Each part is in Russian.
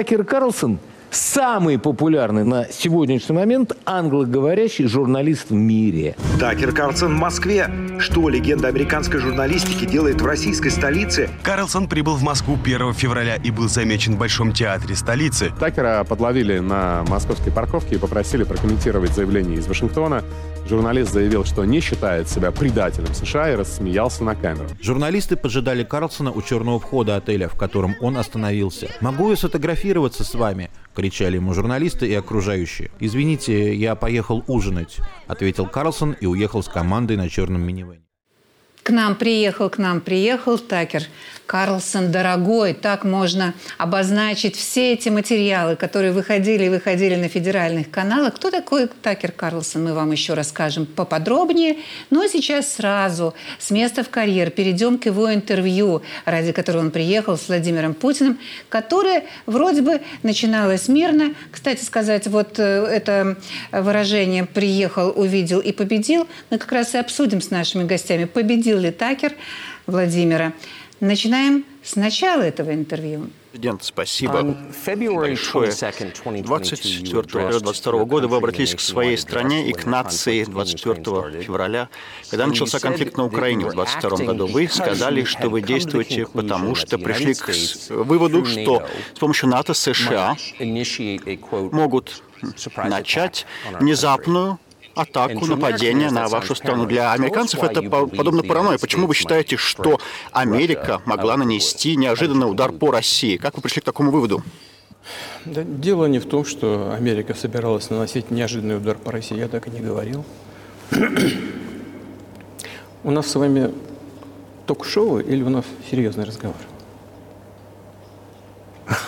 Такер Карлсон самый популярный на сегодняшний момент англоговорящий журналист в мире. Такер Карлсон в Москве. Что легенда американской журналистики делает в российской столице? Карлсон прибыл в Москву 1 февраля и был замечен в Большом театре столицы. Такера подловили на московской парковке и попросили прокомментировать заявление из Вашингтона. Журналист заявил, что не считает себя предателем США и рассмеялся на камеру. Журналисты поджидали Карлсона у черного входа отеля, в котором он остановился. «Могу я сфотографироваться с вами?» — кричали ему журналисты и окружающие. «Извините, я поехал ужинать», — ответил Карлсон и уехал с командой на черном минивэне. К нам приехал, к нам приехал Такер Карлсон, дорогой. Так можно обозначить все эти материалы, которые выходили и выходили на федеральных каналах. Кто такой Такер Карлсон, мы вам еще расскажем поподробнее. Но сейчас сразу с места в карьер перейдем к его интервью, ради которого он приехал с Владимиром Путиным, которое вроде бы начиналось мирно. Кстати сказать, вот э, это выражение «приехал, увидел и победил» мы как раз и обсудим с нашими гостями. Победил победил ли Такер Владимира. Начинаем с начала этого интервью. Президент, спасибо большое. 24 22 года вы обратились к своей стране и к нации 24 февраля. Когда начался конфликт на Украине в 22 году, вы сказали, что вы действуете потому, что пришли к выводу, что с помощью НАТО США могут начать внезапную атаку, нападение на вашу страну. Для американцев это подобно паранойи. Почему вы считаете, что Америка могла нанести неожиданный удар по России? Как вы пришли к такому выводу? Да, дело не в том, что Америка собиралась наносить неожиданный удар по России. Я так и не говорил. У нас с вами ток-шоу или у нас серьезный разговор?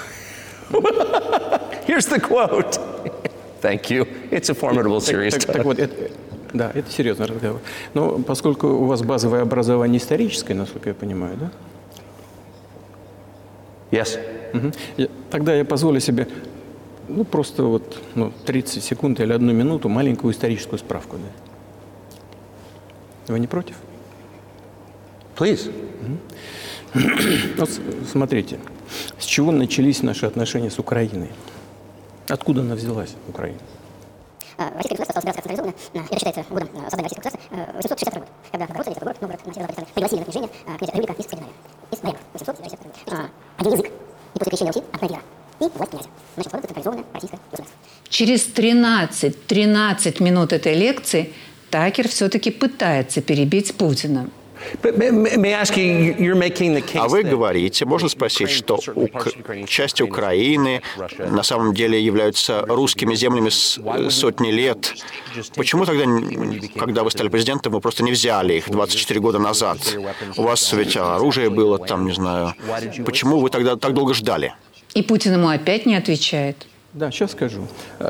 Here's the quote. Thank you. It's a formidable, serious так, так, так вот, это, да, это серьезный разговор. Но поскольку у вас базовое образование историческое, насколько я понимаю, да? Yes. Угу. Я, тогда я позволю себе, ну, просто вот ну, 30 секунд или одну минуту маленькую историческую справку. Да? Вы не против? Please. Угу. Вот смотрите, с чего начались наши отношения с Украиной? Откуда она взялась, Украина? Российское государство стало собираться централизованно. Это считается годом создания российского государства. 862 год, когда Новгород, город, Новгород, на северо Александра, пригласили на княжение князя Рюрика из Скандинавии. Из Венгрии. 862 Один язык. И после крещения Руси одна вера. И власть князя. Значит, вот это централизованное российское государство. Через 13, 13 минут этой лекции Такер все-таки пытается перебить Путина. А вы говорите, можно спросить, что ук... части Украины на самом деле являются русскими землями с сотни лет. Почему тогда, когда вы стали президентом, вы просто не взяли их 24 года назад? У вас ведь оружие было там, не знаю. Почему вы тогда так долго ждали? И Путин ему опять не отвечает. Да, сейчас скажу.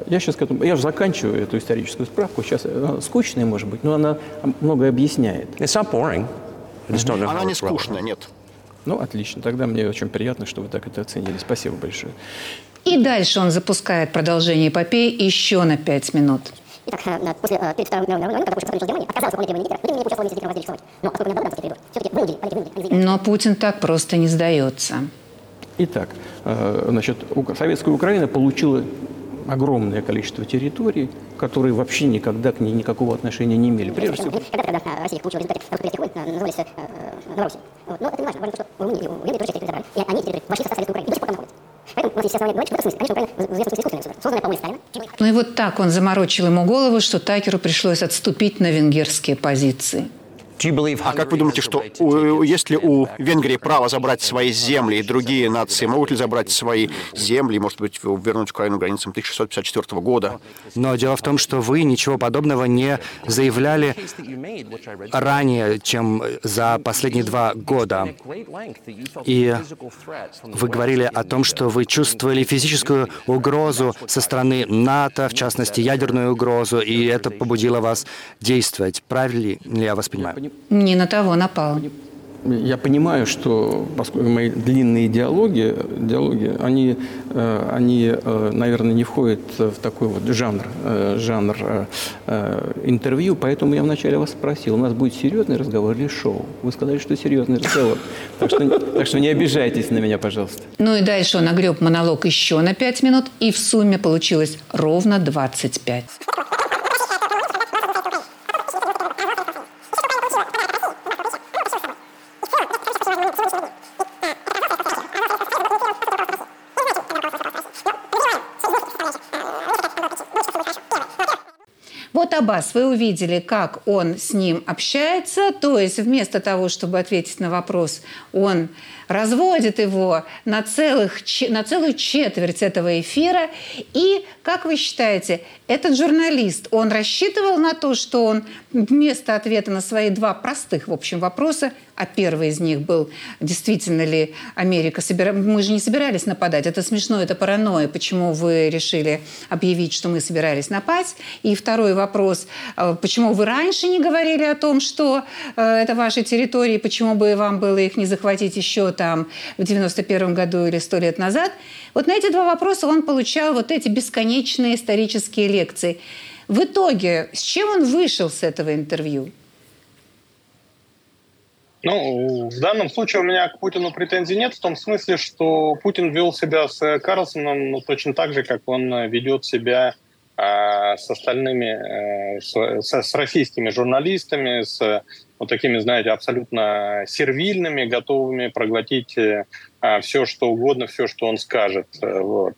Я сейчас к этому, я же заканчиваю эту историческую справку. Сейчас она скучная, может быть, но она многое объясняет. It's not boring. Она не скучная, нет. Ну, отлично. Тогда мне очень приятно, что вы так это оценили. Спасибо большое. И дальше он запускает продолжение эпопеи еще на пять минут. Итак, после, перед Второй мировой войной, когда Путин Германии, отказался выполнять требования Гитлера, Путин не в инициативе разделе Но поскольку отдал период, все-таки вынудили. Но Путин так просто не сдается. Итак, значит, советская Украина получила огромное количество территорий, которые вообще никогда к ней никакого отношения не имели. Прежде всего... Когда, когда Россия получила результаты русских войн, назывались э, Новороссией. Вот. Но это не важно. Важно, что в Румынии, в Венгрии тоже территории забрали. И они территории вошли в состав Советской Украины. И до сих пор там находятся. Поэтому у нас есть все основания говорить, что в этом смысле, конечно, Украина в известном смысле искусственное государство, созданное по воле Сталина. Ну и вот так он заморочил ему голову, что Такеру пришлось отступить на венгерские позиции. А как вы думаете, что у, если у Венгрии право забрать свои земли и другие нации могут ли забрать свои земли, может быть, вернуть Украину границам 1654 года? Но дело в том, что вы ничего подобного не заявляли ранее, чем за последние два года. И вы говорили о том, что вы чувствовали физическую угрозу со стороны НАТО, в частности, ядерную угрозу, и это побудило вас действовать. Правильно ли я вас понимаю? Не на того напал. я понимаю, что поскольку мои длинные диалоги, диалоги они, э, они, э, наверное, не входят в такой вот жанр, э, жанр интервью, поэтому я вначале вас спросил, у нас будет серьезный разговор или шоу? Вы сказали, что серьезный разговор. Так что, так что не обижайтесь на меня, пожалуйста. Ну и дальше он огреб монолог еще на 5 минут, и в сумме получилось ровно 25. Аббас, вы увидели, как он с ним общается, то есть вместо того, чтобы ответить на вопрос, он разводит его на, целых, на целую четверть этого эфира. И, как вы считаете, этот журналист, он рассчитывал на то, что он вместо ответа на свои два простых, в общем, вопроса, а первый из них был, действительно ли Америка собира... Мы же не собирались нападать. Это смешно, это паранойя. Почему вы решили объявить, что мы собирались напасть? И второй вопрос, э, почему вы раньше не говорили о том, что э, это ваши территории, почему бы вам было их не захватить еще там в 91 году или сто лет назад? Вот на эти два вопроса он получал вот эти бесконечные исторические лекции. В итоге, с чем он вышел с этого интервью? Ну, в данном случае у меня к Путину претензий нет, в том смысле, что Путин вел себя с Карлсоном ну, точно так же, как он ведет себя а, с остальными, э, с, с российскими журналистами, с вот такими, знаете, абсолютно сервильными, готовыми проглотить э, все, что угодно, все, что он скажет. Э, вот.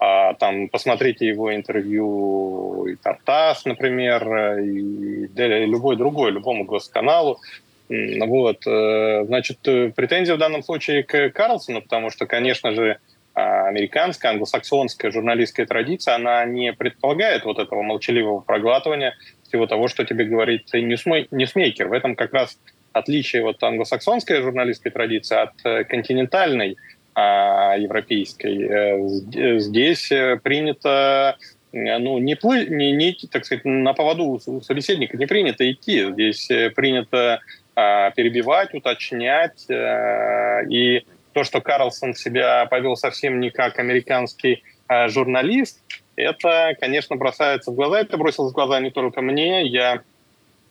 А, там, посмотрите его интервью и Тартас, например, и любой другой, любому госканалу. Вот, значит, претензия в данном случае к Карлсону, потому что, конечно же, а американская, англосаксонская журналистская традиция, она не предполагает вот этого молчаливого проглатывания всего того, что тебе говорит ньюсмейкер. В этом как раз отличие вот англосаксонской журналистской традиции от э, континентальной а, европейской. Э, здесь э, принято ну, не, плы, не, не, так сказать, на поводу у собеседника не принято идти. Здесь принято а, перебивать, уточнять и то, что Карлсон себя повел совсем не как американский э, журналист, это, конечно, бросается в глаза. Это бросилось в глаза не только мне. Я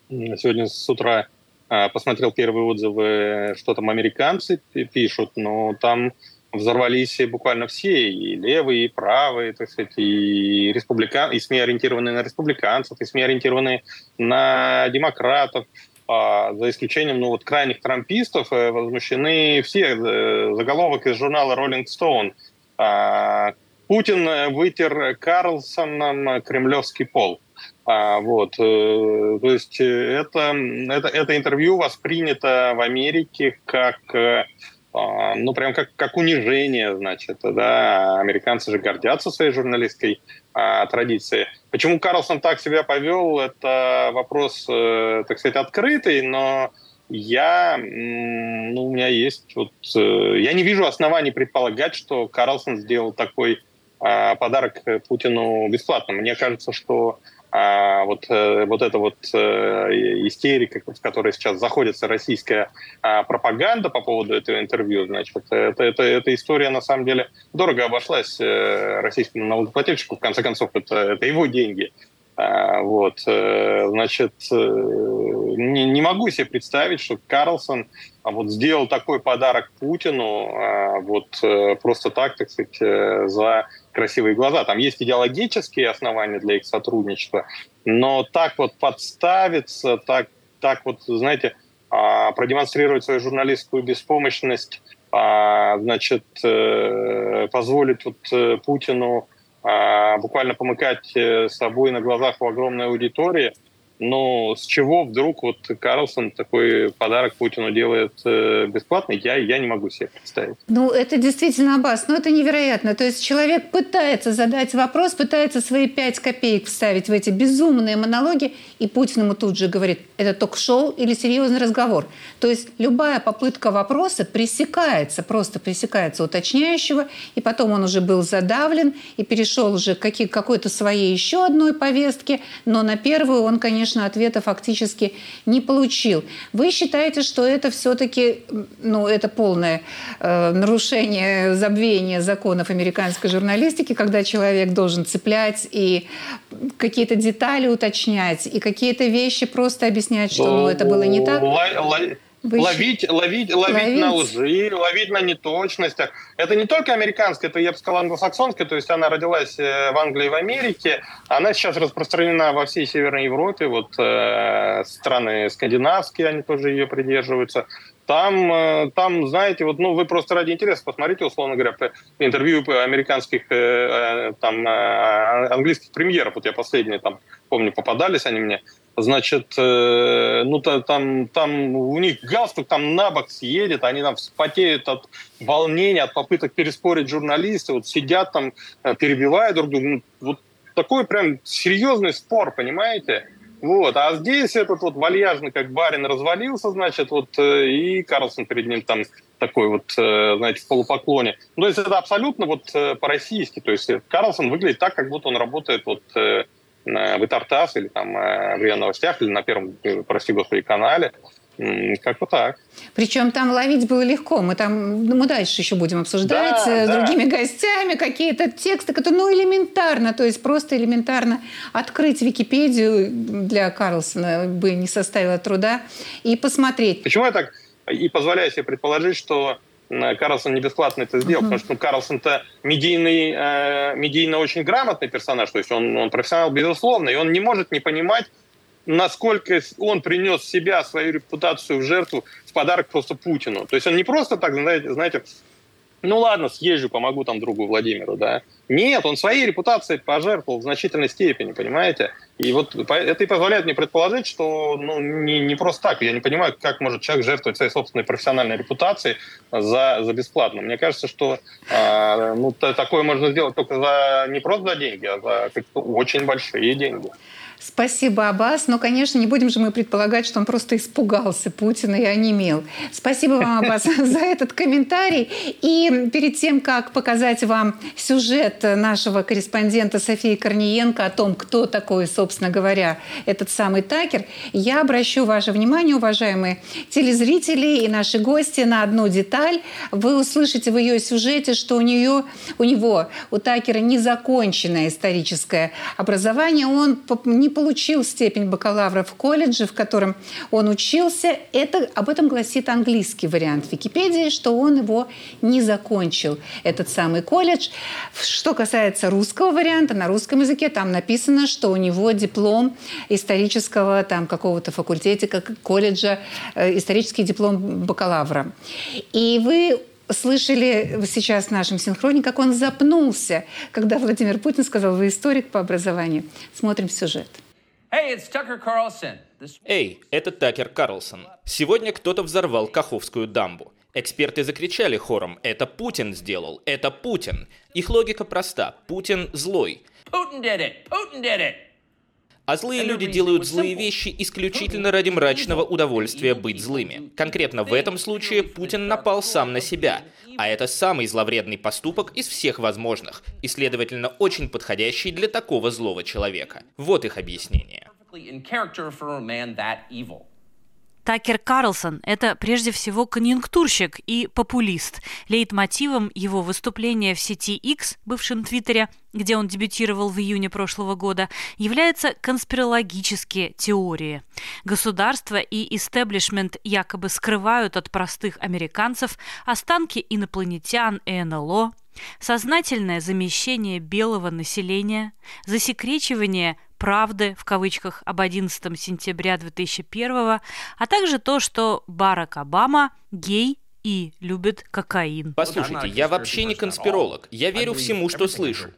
сегодня с утра э, посмотрел первые отзывы, что там американцы пишут, но там взорвались буквально все, и левые, и правые, так сказать, и, республикан... и СМИ, ориентированные на республиканцев, и СМИ, ориентированные на демократов. А, за исключением ну, вот, крайних трампистов, э, возмущены все. Э, заголовок из журнала Rolling Stone. Путин вытер Карлсоном кремлевский пол. А, вот, э, то есть это, это, это интервью воспринято в Америке как а, ну, прям как, как унижение, значит, да, американцы же гордятся своей журналистской а, традицией. Почему Карлсон так себя повел, это вопрос, э, так сказать, открытый, но я, ну, у меня есть вот, э, я не вижу оснований предполагать, что Карлсон сделал такой э, подарок Путину бесплатно. Мне кажется, что а, вот, э, вот эта вот э, истерика, в которой сейчас заходится российская а, пропаганда по поводу этого интервью, значит, это, это, эта история на самом деле дорого обошлась э, российскому налогоплательщику, в конце концов, это, это его деньги. А, вот, значит, не, не могу себе представить, что Карлсон вот сделал такой подарок Путину вот просто так, так сказать, за красивые глаза. Там есть идеологические основания для их сотрудничества, но так вот подставиться, так, так вот, знаете, а, продемонстрировать свою журналистскую беспомощность, а, значит, э, позволить вот э, Путину а, буквально помыкать э, собой на глазах в огромной аудитории – но с чего вдруг вот Карлсон такой подарок Путину делает э, бесплатно, я, я не могу себе представить. Ну, это действительно Аббас, ну это невероятно. То есть человек пытается задать вопрос, пытается свои пять копеек вставить в эти безумные монологи, и Путин ему тут же говорит, это ток-шоу или серьезный разговор. То есть любая попытка вопроса пресекается, просто пресекается уточняющего, и потом он уже был задавлен и перешел уже к какой-то своей еще одной повестке, но на первую он, конечно, конечно, ответа фактически не получил. Вы считаете, что это все-таки, ну, это полное э, нарушение, забвение законов американской журналистики, когда человек должен цеплять и какие-то детали уточнять, и какие-то вещи просто объяснять, что ну, это было не так? Вы ловить, ловить, ловить, ловить на лжи, ловить на неточностях. Это не только американская, это, я бы сказал, англосаксонская, то есть она родилась э, в Англии и в Америке, она сейчас распространена во всей Северной Европе, вот э, страны скандинавские, они тоже ее придерживаются. Там, э, там, знаете, вот, ну, вы просто ради интереса посмотрите, условно говоря, интервью американских, э, там, английских премьеров. Вот я последние, там, помню, попадались они мне. Значит, ну, там, там у них галстук там на бок съедет, они там вспотеют от волнения, от попыток переспорить журналисты, вот сидят там, перебивая друг друга. Ну, вот такой прям серьезный спор, понимаете? Вот, а здесь этот вот вальяжный, как барин, развалился, значит, вот, э, и Карлсон перед ним там такой вот, э, знаете, в полупоклоне. Ну, то есть это абсолютно вот э, по-российски. То есть Карлсон выглядит так, как будто он работает вот в Итартас или там в РИА Новостях или на первом, прости господи, канале. Как-то так. Причем там ловить было легко. Мы там, ну, мы дальше еще будем обсуждать да, с да. другими гостями какие-то тексты, которые, ну, элементарно, то есть просто элементарно открыть Википедию для Карлсона бы не составило труда и посмотреть. Почему я так и позволяю себе предположить, что Карлсон не бесплатно это сделал, uh-huh. потому что ну, Карлсон-то медийный, э, медийно очень грамотный персонаж, то есть он, он профессионал, безусловно, и он не может не понимать, насколько он принес себя, свою репутацию в жертву в подарок просто Путину. То есть он не просто так, знаете, знаете ну ладно, съезжу, помогу там другу Владимиру, да. Нет, он своей репутацией пожертвовал в значительной степени, понимаете? И вот это и позволяет мне предположить, что ну, не, не просто так. Я не понимаю, как может человек жертвовать своей собственной профессиональной репутацией за, за бесплатно. Мне кажется, что э, ну, такое можно сделать только за не просто за деньги, а за очень большие деньги. Спасибо, Аббас. Но, конечно, не будем же мы предполагать, что он просто испугался Путина и онемел. Спасибо вам, Аббас, за этот комментарий. И перед тем, как показать вам сюжет нашего корреспондента Софии Корниенко о том, кто такой, собственно говоря, этот самый Такер, я обращу ваше внимание, уважаемые телезрители и наши гости, на одну деталь. Вы услышите в ее сюжете, что у нее, у него, у Такера незаконченное историческое образование. Он не получил степень бакалавра в колледже, в котором он учился. Это, об этом гласит английский вариант Википедии, что он его не закончил, этот самый колледж. Что касается русского варианта, на русском языке там написано, что у него диплом исторического там какого-то факультета, колледжа, э, исторический диплом бакалавра. И вы слышали сейчас в нашем синхроне, как он запнулся, когда Владимир Путин сказал, вы историк по образованию. Смотрим сюжет. Эй, это Такер Карлсон. Сегодня кто-то взорвал Каховскую дамбу. Эксперты закричали хором «Это Путин сделал! Это Путин!» Их логика проста. Путин злой. Putin did it. Putin did it. А злые люди делают злые вещи исключительно ради мрачного удовольствия быть злыми. Конкретно в этом случае Путин напал сам на себя. А это самый зловредный поступок из всех возможных, и, следовательно, очень подходящий для такого злого человека. Вот их объяснение. Такер Карлсон – это прежде всего конъюнктурщик и популист. Лейтмотивом его выступления в сети X, бывшем Твиттере, где он дебютировал в июне прошлого года, являются конспирологические теории. Государство и истеблишмент якобы скрывают от простых американцев останки инопланетян и НЛО, сознательное замещение белого населения, засекречивание правды в кавычках об 11 сентября 2001, а также то, что Барак Обама гей и любит кокаин. Послушайте, я вообще не конспиролог. Я верю всему, что слышу.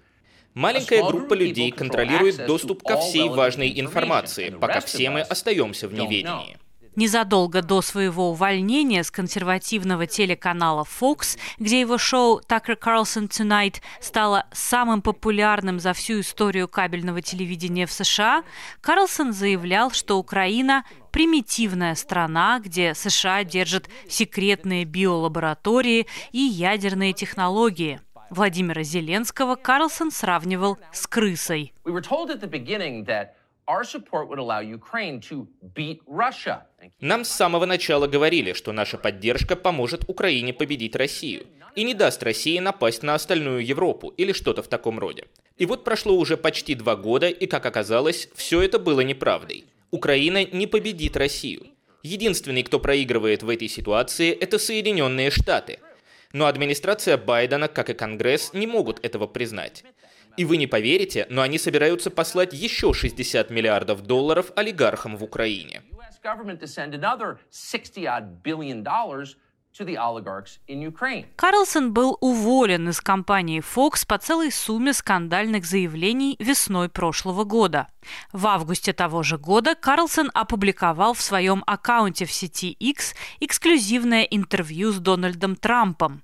Маленькая группа людей контролирует доступ ко всей важной информации, пока все мы остаемся в неведении. Незадолго до своего увольнения с консервативного телеканала Fox, где его шоу «Tucker Carlson Tonight» стало самым популярным за всю историю кабельного телевидения в США, Карлсон заявлял, что Украина примитивная страна, где США держат секретные биолаборатории и ядерные технологии. Владимира Зеленского Карлсон сравнивал с крысой. Нам с самого начала говорили, что наша поддержка поможет Украине победить Россию и не даст России напасть на остальную Европу или что-то в таком роде. И вот прошло уже почти два года, и, как оказалось, все это было неправдой. Украина не победит Россию. Единственный, кто проигрывает в этой ситуации, это Соединенные Штаты. Но администрация Байдена, как и Конгресс, не могут этого признать. И вы не поверите, но они собираются послать еще 60 миллиардов долларов олигархам в Украине. Карлсон был уволен из компании Fox по целой сумме скандальных заявлений весной прошлого года. В августе того же года Карлсон опубликовал в своем аккаунте в сети X эксклюзивное интервью с Дональдом Трампом.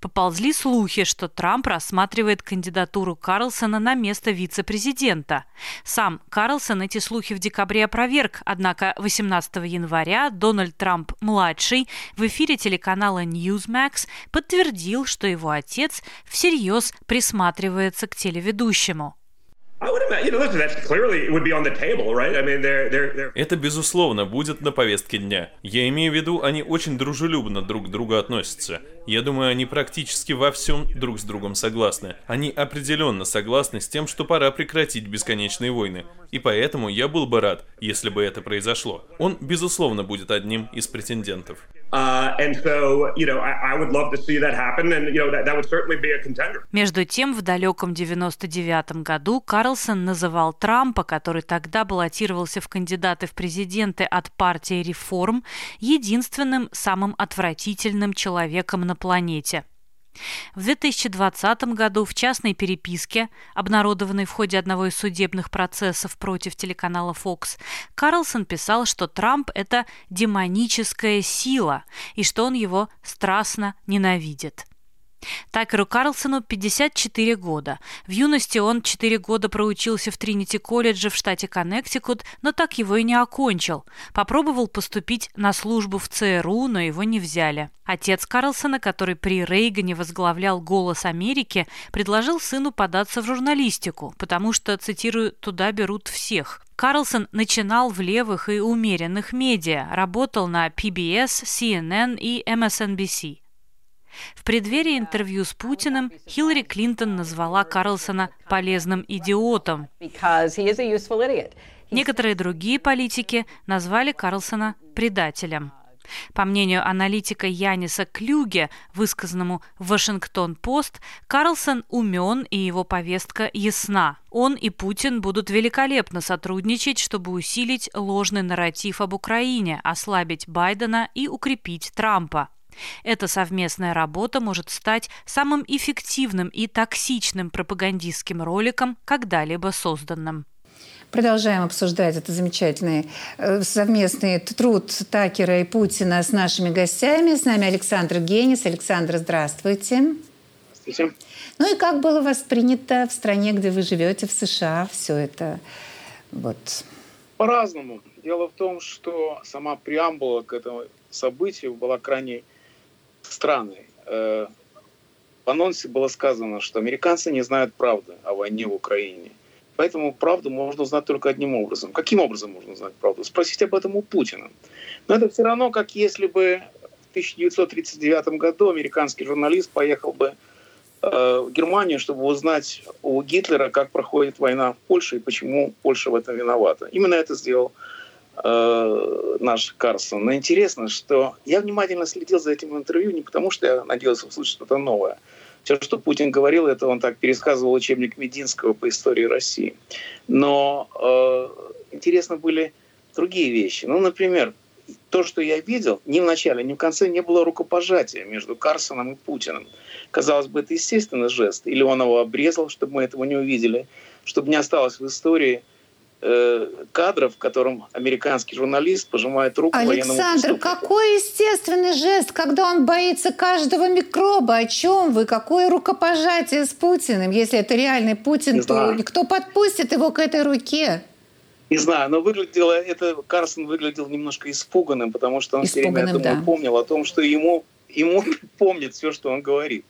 Поползли слухи, что Трамп рассматривает кандидатуру Карлсона на место вице-президента. Сам Карлсон эти слухи в декабре опроверг, однако 18 января Дональд Трамп-младший в эфире телеканала Newsmax подтвердил, что его отец всерьез присматривается к телеведущему. Это, безусловно, будет на повестке дня. Я имею в виду, они очень дружелюбно друг к другу относятся. Я думаю, они практически во всем друг с другом согласны. Они определенно согласны с тем, что пора прекратить бесконечные войны. И поэтому я был бы рад, если бы это произошло. Он, безусловно, будет одним из претендентов. Между тем, в далеком 99 году Карлсон называл Трампа, который тогда баллотировался в кандидаты в президенты от партии «Реформ», единственным самым отвратительным человеком на планете – в 2020 году в частной переписке, обнародованной в ходе одного из судебных процессов против телеканала Fox, Карлсон писал, что Трамп – это демоническая сила и что он его страстно ненавидит. Такеру Карлсону 54 года. В юности он 4 года проучился в Тринити-колледже в штате Коннектикут, но так его и не окончил. Попробовал поступить на службу в ЦРУ, но его не взяли. Отец Карлсона, который при Рейгане возглавлял «Голос Америки», предложил сыну податься в журналистику, потому что, цитирую, «туда берут всех». Карлсон начинал в левых и умеренных медиа, работал на PBS, CNN и MSNBC. В преддверии интервью с Путиным Хиллари Клинтон назвала Карлсона полезным идиотом. Некоторые другие политики назвали Карлсона предателем. По мнению аналитика Яниса Клюге, высказанному в Вашингтон-Пост, Карлсон умен и его повестка ясна. Он и Путин будут великолепно сотрудничать, чтобы усилить ложный нарратив об Украине, ослабить Байдена и укрепить Трампа. Эта совместная работа может стать самым эффективным и токсичным пропагандистским роликом, когда-либо созданным. Продолжаем обсуждать это замечательный э, совместный труд Такера и Путина с нашими гостями. С нами Александр Генис. Александр, здравствуйте. Здравствуйте. Ну и как было воспринято в стране, где вы живете, в США, все это? Вот. По-разному. Дело в том, что сама преамбула к этому событию была крайне странной. Э, в анонсе было сказано, что американцы не знают правды о войне в Украине. Поэтому правду можно узнать только одним образом. Каким образом можно узнать правду? Спросить об этом у Путина. Но это все равно, как если бы в 1939 году американский журналист поехал бы э, в Германию, чтобы узнать у Гитлера, как проходит война в Польше и почему Польша в этом виновата. Именно это сделал э, наш Карсон. Но интересно, что я внимательно следил за этим интервью не потому, что я надеялся услышать что-то новое. Все, что Путин говорил, это он так пересказывал учебник Мединского по истории России. Но э, интересно были другие вещи. Ну, например, то, что я видел, ни в начале, ни в конце не было рукопожатия между Карсоном и Путиным. Казалось бы, это естественный жест. Или он его обрезал, чтобы мы этого не увидели, чтобы не осталось в истории – Э, кадров, в котором американский журналист пожимает руку Александр, какой естественный жест, когда он боится каждого микроба? О чем вы? Какое рукопожатие с Путиным? Если это реальный Путин, Не то знаю. кто подпустит его к этой руке? Не знаю, но выглядело это Карсон выглядел немножко испуганным, потому что он испуганным, все время думаю, да. помнил о том, что ему ему помнит все, что он говорит.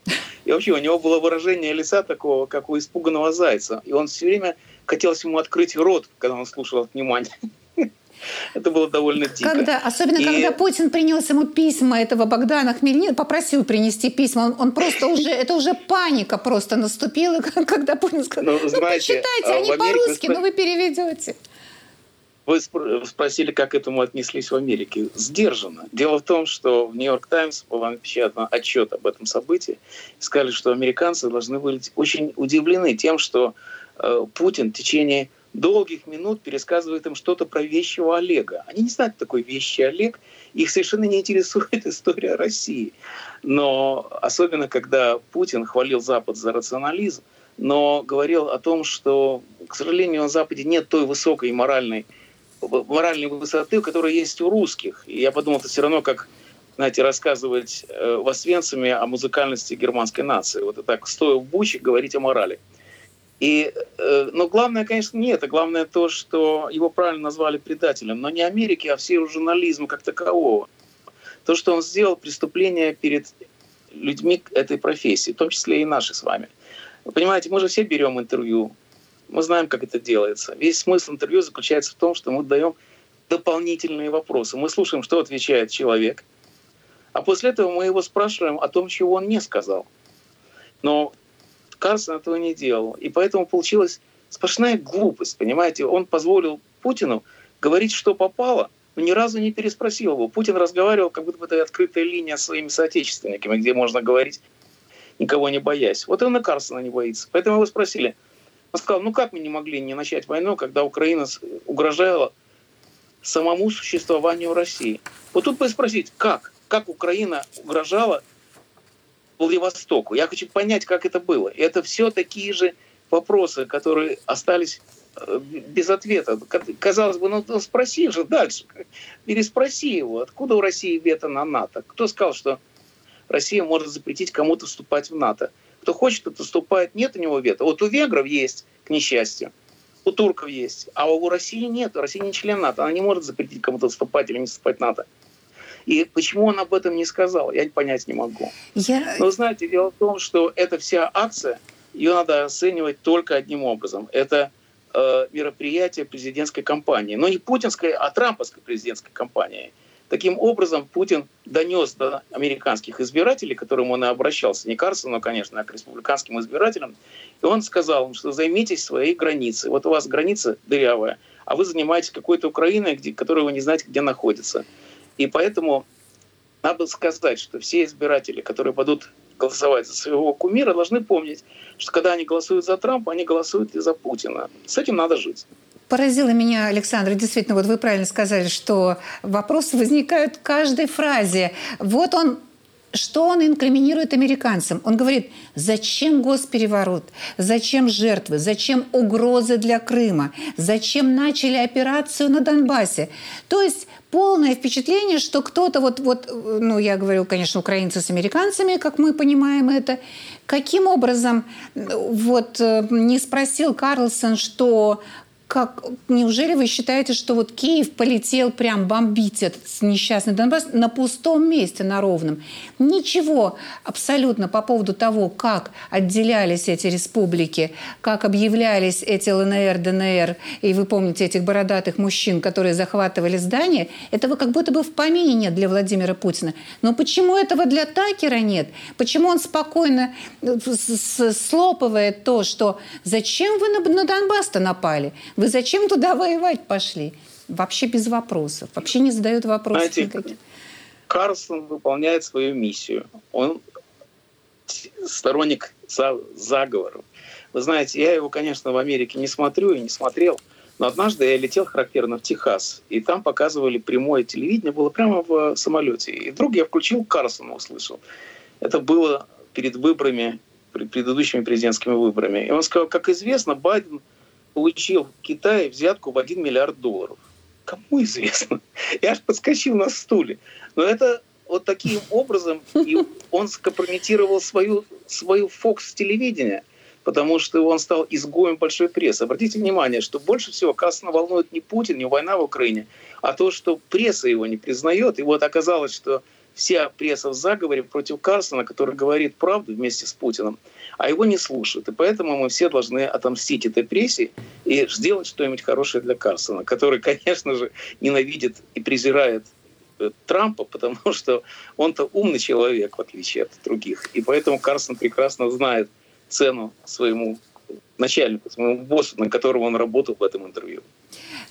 И вообще у него было выражение лица такого, как у испуганного зайца. И он все время хотелось ему открыть рот, когда он слушал от внимания. Это было довольно дико. Когда, особенно и... когда Путин принес ему письма этого Богдана Хмельницкого, попросил принести письма, он, он просто уже, это уже паника просто наступила, когда Путин сказал, ну, ну знаете, почитайте, они по-русски, но вы переведете. Вы спросили, как к этому отнеслись в Америке. Сдержанно. Дело в том, что в «Нью-Йорк Таймс» был напечатан отчет об этом событии. Сказали, что американцы должны быть очень удивлены тем, что Путин в течение долгих минут пересказывает им что-то про вещего Олега. Они не знают, кто такой вещий Олег. Их совершенно не интересует история России. Но особенно, когда Путин хвалил Запад за рационализм, но говорил о том, что, к сожалению, на Западе нет той высокой моральной моральной высоты, которая есть у русских. И я подумал, это все равно как знаете, рассказывать э, в Освенциме о музыкальности германской нации. Вот и так, стоя в буче, говорить о морали. И, э, но главное, конечно, не это. Главное то, что его правильно назвали предателем. Но не Америки, а всей журнализма как такового. То, что он сделал преступление перед людьми этой профессии, в том числе и наши с вами. Вы понимаете, мы же все берем интервью мы знаем, как это делается. Весь смысл интервью заключается в том, что мы даем дополнительные вопросы. Мы слушаем, что отвечает человек, а после этого мы его спрашиваем о том, чего он не сказал. Но Карсон этого не делал. И поэтому получилась сплошная глупость, понимаете? Он позволил Путину говорить, что попало, но ни разу не переспросил его. Путин разговаривал, как будто бы это открытая линия с своими соотечественниками, где можно говорить, никого не боясь. Вот он и Карсона не боится. Поэтому его спросили – он сказал, ну как мы не могли не начать войну, когда Украина угрожала самому существованию России? Вот тут бы спросить, как? Как Украина угрожала Владивостоку? Я хочу понять, как это было. Это все такие же вопросы, которые остались э, без ответа. Казалось бы, ну, ну спроси же дальше, переспроси его, откуда у России вето на НАТО? Кто сказал, что Россия может запретить кому-то вступать в НАТО? Кто хочет, тот вступает. Нет у него вето. Вот у венгров есть, к несчастью. У турков есть. А у России нет. Россия не член НАТО. Она не может запретить кому-то вступать или не вступать в НАТО. И почему он об этом не сказал, я понять не могу. Я... Но знаете, дело в том, что эта вся акция, ее надо оценивать только одним образом. Это э, мероприятие президентской кампании. Но не путинской, а трамповской президентской кампании. Таким образом, Путин донес до американских избирателей, к которым он и обращался, не Карсону, конечно, а к республиканским избирателям, и он сказал им, что займитесь своей границей. Вот у вас граница дырявая, а вы занимаетесь какой-то Украиной, где, которую вы не знаете, где находится. И поэтому надо сказать, что все избиратели, которые пойдут голосовать за своего кумира, должны помнить, что когда они голосуют за Трампа, они голосуют и за Путина. С этим надо жить. Поразило меня, Александр, действительно, вот вы правильно сказали, что вопросы возникают в каждой фразе. Вот он что он инкриминирует американцам? Он говорит, зачем госпереворот? Зачем жертвы? Зачем угрозы для Крыма? Зачем начали операцию на Донбассе? То есть полное впечатление, что кто-то вот, вот, ну, я говорю, конечно, украинцы с американцами, как мы понимаем это, каким образом вот э, не спросил Карлсон, что как, неужели вы считаете, что вот Киев полетел прям бомбить этот несчастный Донбасс на пустом месте, на ровном? Ничего абсолютно по поводу того, как отделялись эти республики, как объявлялись эти ЛНР, ДНР, и вы помните этих бородатых мужчин, которые захватывали здания, этого как будто бы в помине нет для Владимира Путина. Но почему этого для Такера нет? Почему он спокойно э, слопывает то, что зачем вы на Донбасс-то напали? Вы зачем туда воевать пошли? Вообще без вопросов. Вообще не задают вопросов Знаете, никаких. Карлсон выполняет свою миссию. Он сторонник заговоров. Вы знаете, я его, конечно, в Америке не смотрю и не смотрел, но однажды я летел характерно в Техас, и там показывали прямое телевидение, было прямо в самолете. И вдруг я включил Карлсона, услышал. Это было перед выборами, предыдущими президентскими выборами. И он сказал, как известно, Байден получил в Китае взятку в 1 миллиард долларов. Кому известно? Я аж подскочил на стуле. Но это вот таким образом и он скомпрометировал свою, свою Fox телевидение, потому что он стал изгоем большой прессы. Обратите внимание, что больше всего Кассана волнует не Путин, не война в Украине, а то, что пресса его не признает. И вот оказалось, что вся пресса в заговоре против Карсона, который говорит правду вместе с Путиным, а его не слушают. И поэтому мы все должны отомстить этой прессе и сделать что-нибудь хорошее для Карсона, который, конечно же, ненавидит и презирает э, Трампа, потому что он-то умный человек, в отличие от других. И поэтому Карсон прекрасно знает цену своему начальнику, своему боссу, на которого он работал в этом интервью.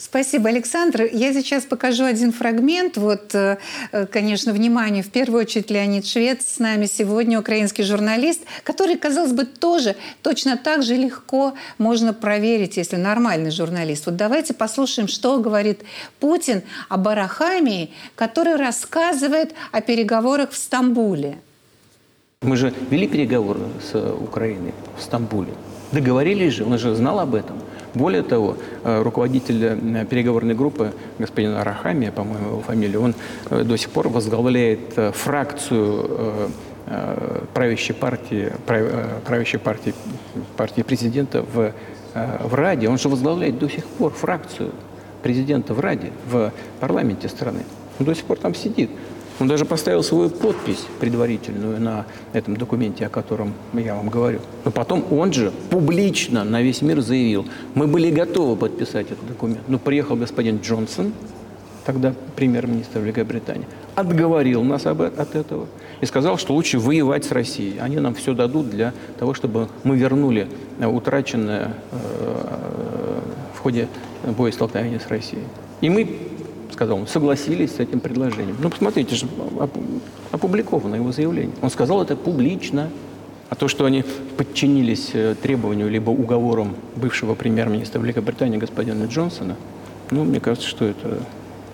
Спасибо, Александр. Я сейчас покажу один фрагмент. Вот, э, э, конечно, внимание, в первую очередь Леонид Швед с нами сегодня, украинский журналист, который, казалось бы, тоже точно так же легко можно проверить, если нормальный журналист. Вот давайте послушаем, что говорит Путин об Арахамии, который рассказывает о переговорах в Стамбуле. Мы же вели переговоры с Украиной в Стамбуле. Договорились же, он же знал об этом. Более того, э, руководитель э, переговорной группы, господин Арахами, по-моему, его фамилия, он э, до сих пор возглавляет фракцию правящей партии, правящей партии, партии президента в, в Раде. Он же возглавляет до сих пор фракцию президента в Раде, в парламенте страны. Он до сих пор там сидит. Он даже поставил свою подпись предварительную на этом документе, о котором я вам говорю. Но потом он же публично на весь мир заявил, мы были готовы подписать этот документ. Но приехал господин Джонсон, тогда премьер-министр Великобритании, отговорил нас об, от этого и сказал, что лучше воевать с Россией. Они нам все дадут для того, чтобы мы вернули утраченное э, в ходе боестолкновения с Россией. И мы сказал, согласились с этим предложением. Ну, посмотрите, же опубликовано его заявление. Он сказал это публично. А то, что они подчинились э, требованию либо уговорам бывшего премьер-министра Великобритании господина Джонсона, ну, мне кажется, что это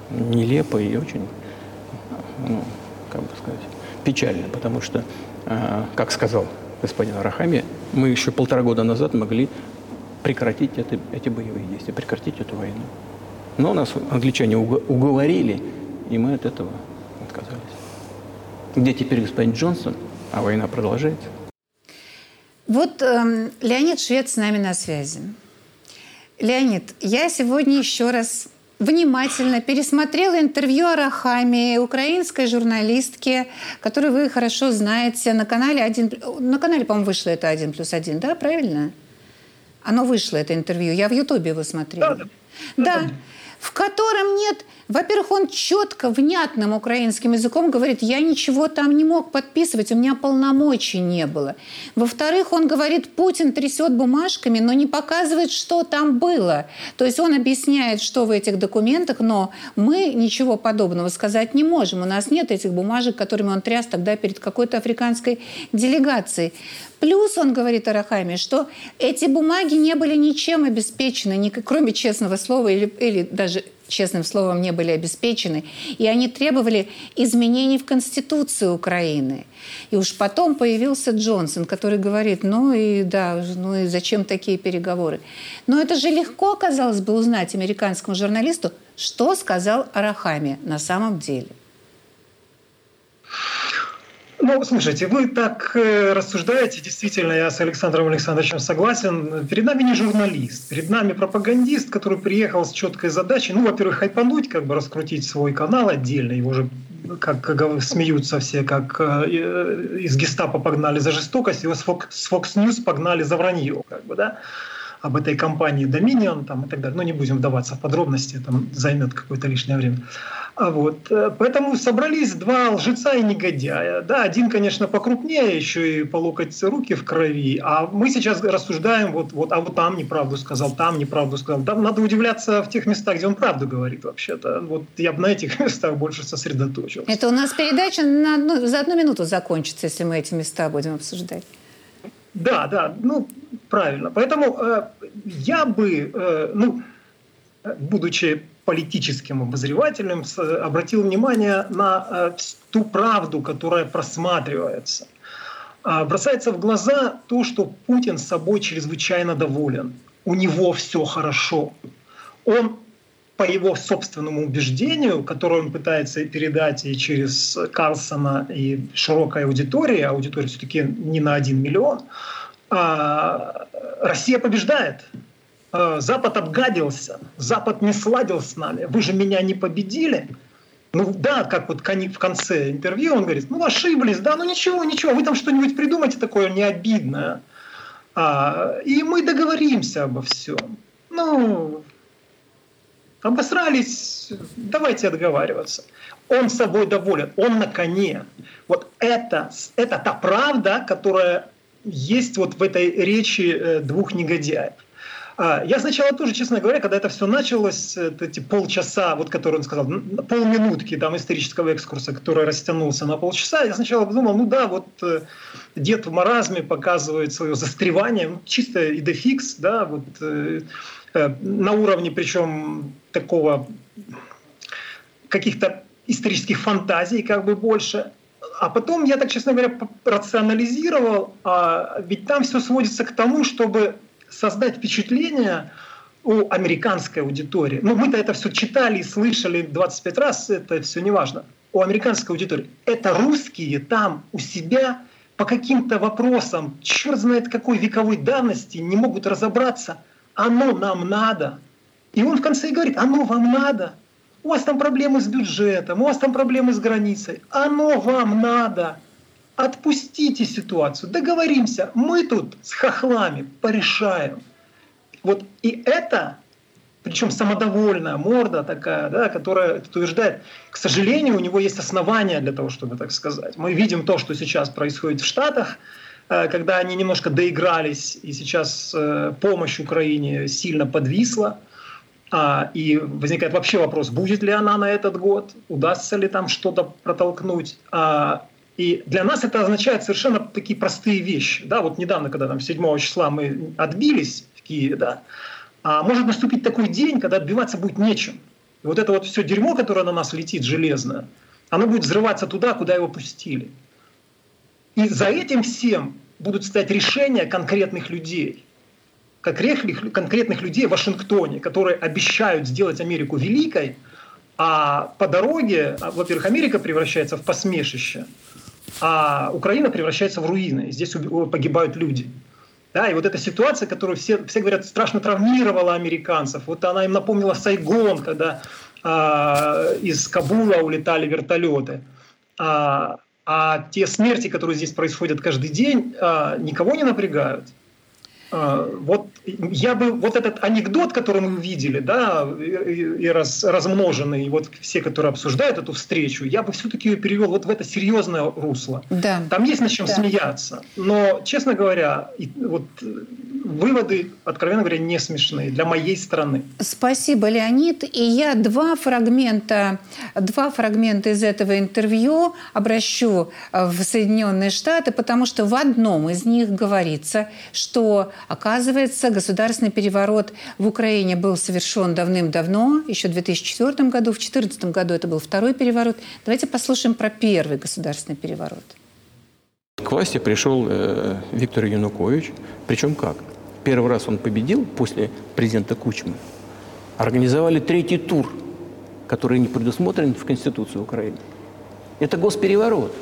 нелепо и очень, ну, как бы сказать, печально, потому что, э, как сказал господин Арахами, мы еще полтора года назад могли прекратить это, эти боевые действия, прекратить эту войну. Но нас англичане уговорили, и мы от этого отказались. Где теперь господин Джонсон, а война продолжается? Вот э, Леонид Швед с нами на связи. Леонид, я сегодня еще раз внимательно пересмотрела интервью Арахами, украинской журналистки, которую вы хорошо знаете на канале один, на канале, по-моему, вышло это один плюс один, да, правильно? Оно вышло, это интервью. Я в Ютубе его смотрела. Да. да. да в котором нет, во-первых, он четко, внятным украинским языком говорит, я ничего там не мог подписывать, у меня полномочий не было. Во-вторых, он говорит, Путин трясет бумажками, но не показывает, что там было. То есть он объясняет, что в этих документах, но мы ничего подобного сказать не можем. У нас нет этих бумажек, которыми он тряс тогда перед какой-то африканской делегацией. Плюс он говорит Арахами, что эти бумаги не были ничем обеспечены, ни, кроме честного слова или, или даже честным словом не были обеспечены. И они требовали изменений в Конституцию Украины. И уж потом появился Джонсон, который говорит, ну и да, ну и зачем такие переговоры. Но это же легко, казалось бы, узнать американскому журналисту, что сказал Арахами на самом деле. Ну, слушайте, вы так э, рассуждаете, действительно, я с Александром Александровичем согласен. Перед нами не журналист, перед нами пропагандист, который приехал с четкой задачей, ну, во-первых, хайпануть, как бы раскрутить свой канал отдельно, его же как, как смеются все, как э, из гестапо погнали за жестокость, его с Fox, News погнали за вранье, как бы, да, об этой компании Dominion там, и так далее. Ну, не будем вдаваться в подробности, там займет какое-то лишнее время. А вот. Э, поэтому собрались два лжеца и негодяя. Да, один, конечно, покрупнее, еще и по локоть руки в крови. А мы сейчас рассуждаем, вот, вот, а вот там неправду сказал, там неправду сказал. Там надо удивляться в тех местах, где он правду говорит вообще-то. Вот я бы на этих местах больше сосредоточился. Это у нас передача на одну, за одну минуту закончится, если мы эти места будем обсуждать. Да, да, ну, правильно. Поэтому э, я бы, э, ну, будучи политическим обозревателем, обратил внимание на э, ту правду, которая просматривается. А, бросается в глаза то, что Путин с собой чрезвычайно доволен. У него все хорошо. Он по его собственному убеждению, которое он пытается передать и через Карлсона, и широкой аудитории, аудитория все-таки не на один миллион, а, Россия побеждает. Э, Запад обгадился, Запад не сладил с нами, вы же меня не победили. Ну да, как вот в конце интервью он говорит, ну ошиблись, да, ну ничего, ничего, вы там что-нибудь придумайте такое необидное. А, и мы договоримся обо всем. Ну, обосрались, давайте отговариваться. Он собой доволен, он на коне. Вот это, это та правда, которая есть вот в этой речи э, двух негодяев. А, я сначала тоже, честно говоря, когда это все началось, эти полчаса, вот которые он сказал, полминутки там исторического экскурса, который растянулся на полчаса, я сначала думал, ну да, вот э, дед в маразме показывает свое застревание, ну, чисто идефикс, да, вот э, э, на уровне причем такого каких-то исторических фантазий как бы больше. А потом я так, честно говоря, рационализировал, а ведь там все сводится к тому, чтобы создать впечатление у американской аудитории. Ну, мы-то это все читали и слышали 25 раз, это все не важно. У американской аудитории. Это русские там у себя по каким-то вопросам, черт знает какой вековой давности, не могут разобраться. Оно нам надо. И он в конце говорит, оно вам надо. У вас там проблемы с бюджетом, у вас там проблемы с границей. Оно вам надо. Отпустите ситуацию, договоримся. Мы тут с хохлами порешаем. Вот и это, причем самодовольная морда такая, да, которая утверждает, к сожалению, у него есть основания для того, чтобы так сказать. Мы видим то, что сейчас происходит в Штатах, э, когда они немножко доигрались, и сейчас э, помощь Украине сильно подвисла. А, и возникает вообще вопрос, будет ли она на этот год, удастся ли там что-то протолкнуть. А, и для нас это означает совершенно такие простые вещи. Да, вот недавно, когда там 7 числа мы отбились в Киеве, да, а может наступить такой день, когда отбиваться будет нечем. И вот это вот все дерьмо, которое на нас летит железное, оно будет взрываться туда, куда его пустили. И за этим всем будут стоять решения конкретных людей. Конкретных, конкретных людей в Вашингтоне, которые обещают сделать Америку великой, а по дороге, а, во-первых, Америка превращается в посмешище, а Украина превращается в руины. Здесь погибают люди. Да, и вот эта ситуация, которую все, все говорят, страшно травмировала американцев. Вот она им напомнила Сайгон, когда э, из Кабула улетали вертолеты. А, а те смерти, которые здесь происходят каждый день, э, никого не напрягают. А, вот я бы вот этот анекдот, который мы видели, да, и, раз, размноженный, и вот все, которые обсуждают эту встречу, я бы все-таки ее перевел вот в это серьезное русло. Да. Там есть над чем да. смеяться, но, честно говоря, вот выводы, откровенно говоря, не смешные для моей страны. Спасибо, Леонид. И я два фрагмента, два фрагмента из этого интервью обращу в Соединенные Штаты, потому что в одном из них говорится, что Оказывается, государственный переворот в Украине был совершен давным-давно, еще в 2004 году. В 2014 году это был второй переворот. Давайте послушаем про первый государственный переворот. К власти пришел э, Виктор Янукович. Причем как? Первый раз он победил после президента Кучмы. Организовали третий тур, который не предусмотрен в Конституции Украины. Это госпереворот.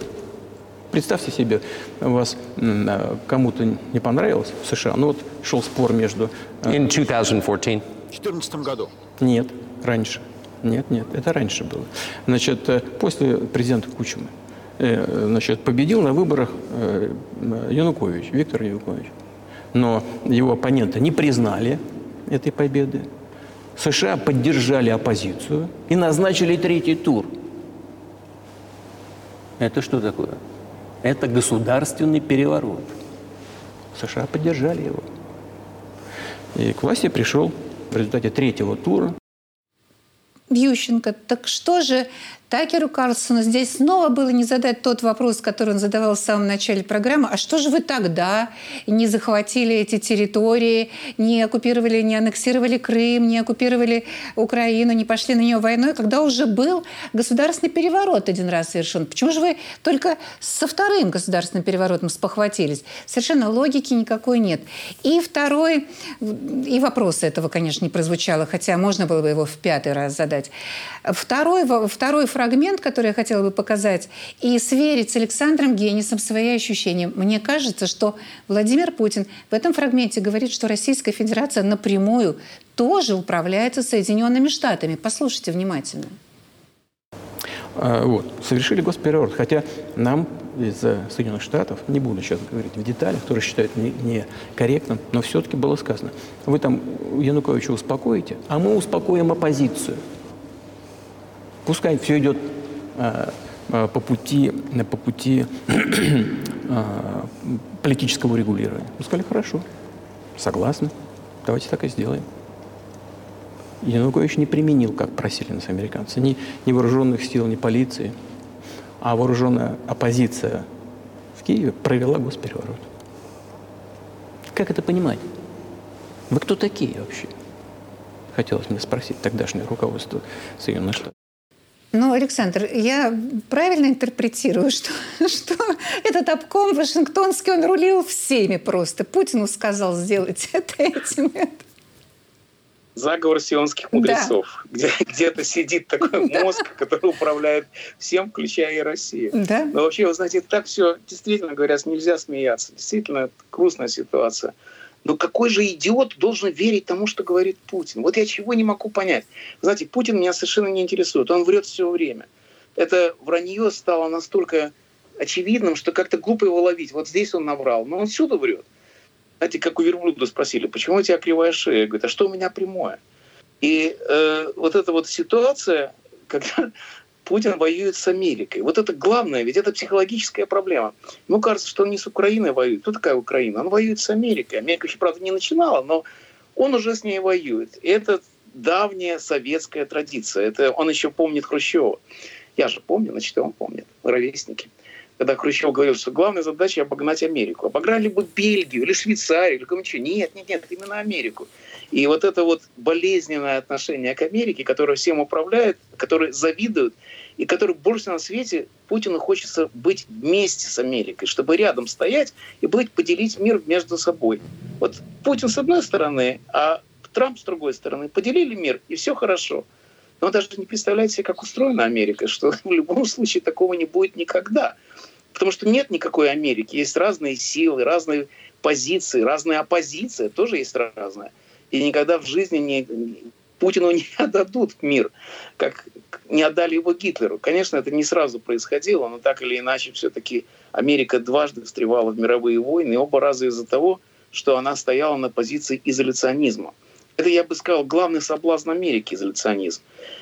Представьте себе, у вас а, кому-то не понравилось в США, ну вот шел спор между... А, In 2014? В 2014 году? Нет, раньше. Нет, нет, это раньше было. Значит, э, после президента Кучмы э, значит, победил на выборах э, Янукович, Виктор Янукович. Но его оппоненты не признали этой победы. США поддержали оппозицию и назначили третий тур. Это что такое? Это государственный переворот. США поддержали его. И к власти пришел в результате третьего тура Ющенко. Так что же Такеру Карлсону здесь снова было не задать тот вопрос, который он задавал в самом начале программы. А что же вы тогда не захватили эти территории, не оккупировали, не аннексировали Крым, не оккупировали Украину, не пошли на нее войной, когда уже был государственный переворот один раз совершен? Почему же вы только со вторым государственным переворотом спохватились? Совершенно логики никакой нет. И второй, и вопроса этого, конечно, не прозвучало, хотя можно было бы его в пятый раз задать. Второй, второй фрагмент, который я хотела бы показать, и сверить с Александром Генисом свои ощущения. Мне кажется, что Владимир Путин в этом фрагменте говорит, что Российская Федерация напрямую тоже управляется Соединенными Штатами. Послушайте внимательно. А, вот, совершили госпереворот. Хотя нам из Соединенных Штатов, не буду сейчас говорить в деталях, тоже считают некорректным, не но все-таки было сказано, вы там Януковича успокоите, а мы успокоим оппозицию. Пускай все идет а, а, по пути, по пути политического регулирования. Мы сказали, хорошо, согласны, давайте так и сделаем. Янукович не применил, как просили нас американцы, ни, ни вооруженных сил, ни полиции, а вооруженная оппозиция в Киеве провела госпереворот. Как это понимать? Вы кто такие вообще? Хотелось мне спросить тогдашнее руководство Соединенных Штатов. Ну, Александр, я правильно интерпретирую, что, что этот обком вашингтонский, он рулил всеми просто. Путину сказал сделать это этим. Это заговор сионских мудрецов, да. где где-то сидит такой мозг, который управляет всем, включая и Россию. Да. Но вообще, вы знаете, так все, действительно говорят, нельзя смеяться. Действительно, грустная ситуация. Но какой же идиот должен верить тому, что говорит Путин? Вот я чего не могу понять. знаете, Путин меня совершенно не интересует. Он врет все время. Это вранье стало настолько очевидным, что как-то глупо его ловить. Вот здесь он наврал, но он всюду врет. Знаете, как у верблюда спросили, почему у тебя кривая шея? Говорит, а что у меня прямое? И э, вот эта вот ситуация, когда Путин воюет с Америкой. Вот это главное, ведь это психологическая проблема. Ему кажется, что он не с Украиной воюет. Кто такая Украина? Он воюет с Америкой. Америка еще, правда, не начинала, но он уже с ней воюет. И это давняя советская традиция. Это он еще помнит Хрущева. Я же помню, значит, и он помнит. Ровесники когда Хрущев говорил, что главная задача обогнать Америку. Обогнали бы Бельгию или Швейцарию или кому-нибудь. Нет, нет, нет, именно Америку. И вот это вот болезненное отношение к Америке, которое всем управляет, которое завидуют, и который больше всего на свете Путину хочется быть вместе с Америкой, чтобы рядом стоять и быть, поделить мир между собой. Вот Путин с одной стороны, а Трамп с другой стороны. Поделили мир, и все хорошо. Но даже не представляет себе, как устроена Америка, что в любом случае такого не будет никогда. Потому что нет никакой Америки. Есть разные силы, разные позиции, разная оппозиция тоже есть разная. И никогда в жизни не, Путину не отдадут мир, как не отдали его Гитлеру. Конечно, это не сразу происходило, но так или иначе все-таки Америка дважды встревала в мировые войны, оба раза из-за того, что она стояла на позиции изоляционизма. Это, я бы сказал, главный соблазн Америки – изоляционизм.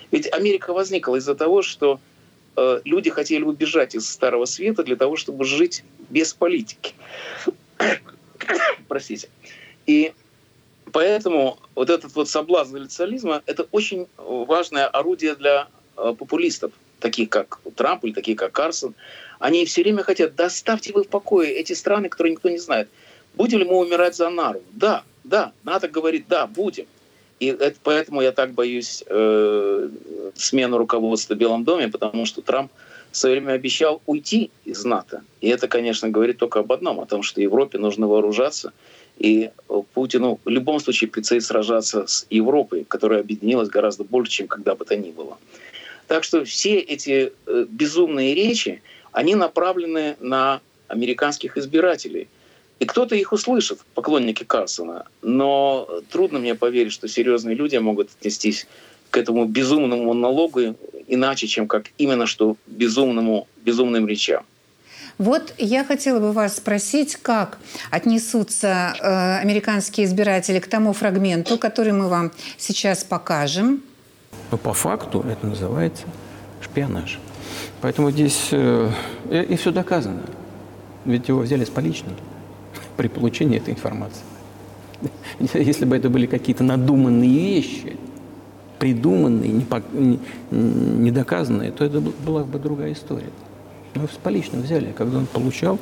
Ведь Америка возникла из-за того, что люди хотели убежать из Старого Света для того, чтобы жить без политики. Простите. И поэтому вот этот вот соблазн национализма – это очень важное орудие для э, популистов, таких как Трамп или такие как Карсон. Они все время хотят, да оставьте вы в покое эти страны, которые никто не знает. Будем ли мы умирать за Нару? Да, да, НАТО говорит, да, будем. И это, поэтому я так боюсь э, смену руководства в Белом доме, потому что Трамп в свое время обещал уйти из НАТО. И это, конечно, говорит только об одном, о том, что Европе нужно вооружаться. И Путину в любом случае предстоит сражаться с Европой, которая объединилась гораздо больше, чем когда бы то ни было. Так что все эти э, безумные речи, они направлены на американских избирателей – и кто-то их услышит, поклонники Карсона. Но трудно мне поверить, что серьезные люди могут отнестись к этому безумному монологу иначе, чем как именно что безумному, безумным речам. Вот я хотела бы вас спросить, как отнесутся э, американские избиратели к тому фрагменту, который мы вам сейчас покажем. Но по факту это называется шпионаж. Поэтому здесь э, и, и все доказано. Ведь его взяли с поличным при получении этой информации. Если бы это были какие-то надуманные вещи, придуманные, недоказанные, то это была бы другая история. Но с поличным взяли, когда он получал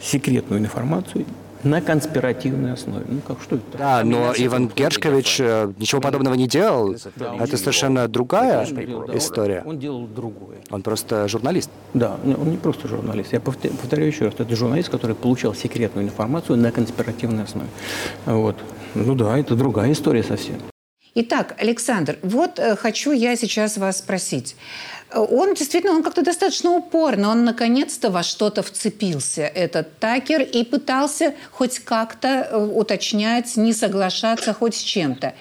секретную информацию на конспиративной основе. Ну как, что это? Да, но Иван Гершкович э, ничего подобного не делал. Да, это совершенно другая история. Он делал другое. Он просто журналист. Да, он не просто журналист. Я повторяю еще раз, это журналист, который получал секретную информацию на конспиративной основе. Вот. Ну да, это другая история совсем. Итак, Александр, вот э, хочу я сейчас вас спросить. Он действительно, он как-то достаточно упорно, он наконец-то во что-то вцепился, этот Такер, и пытался хоть как-то э, уточнять, не соглашаться хоть с чем-то.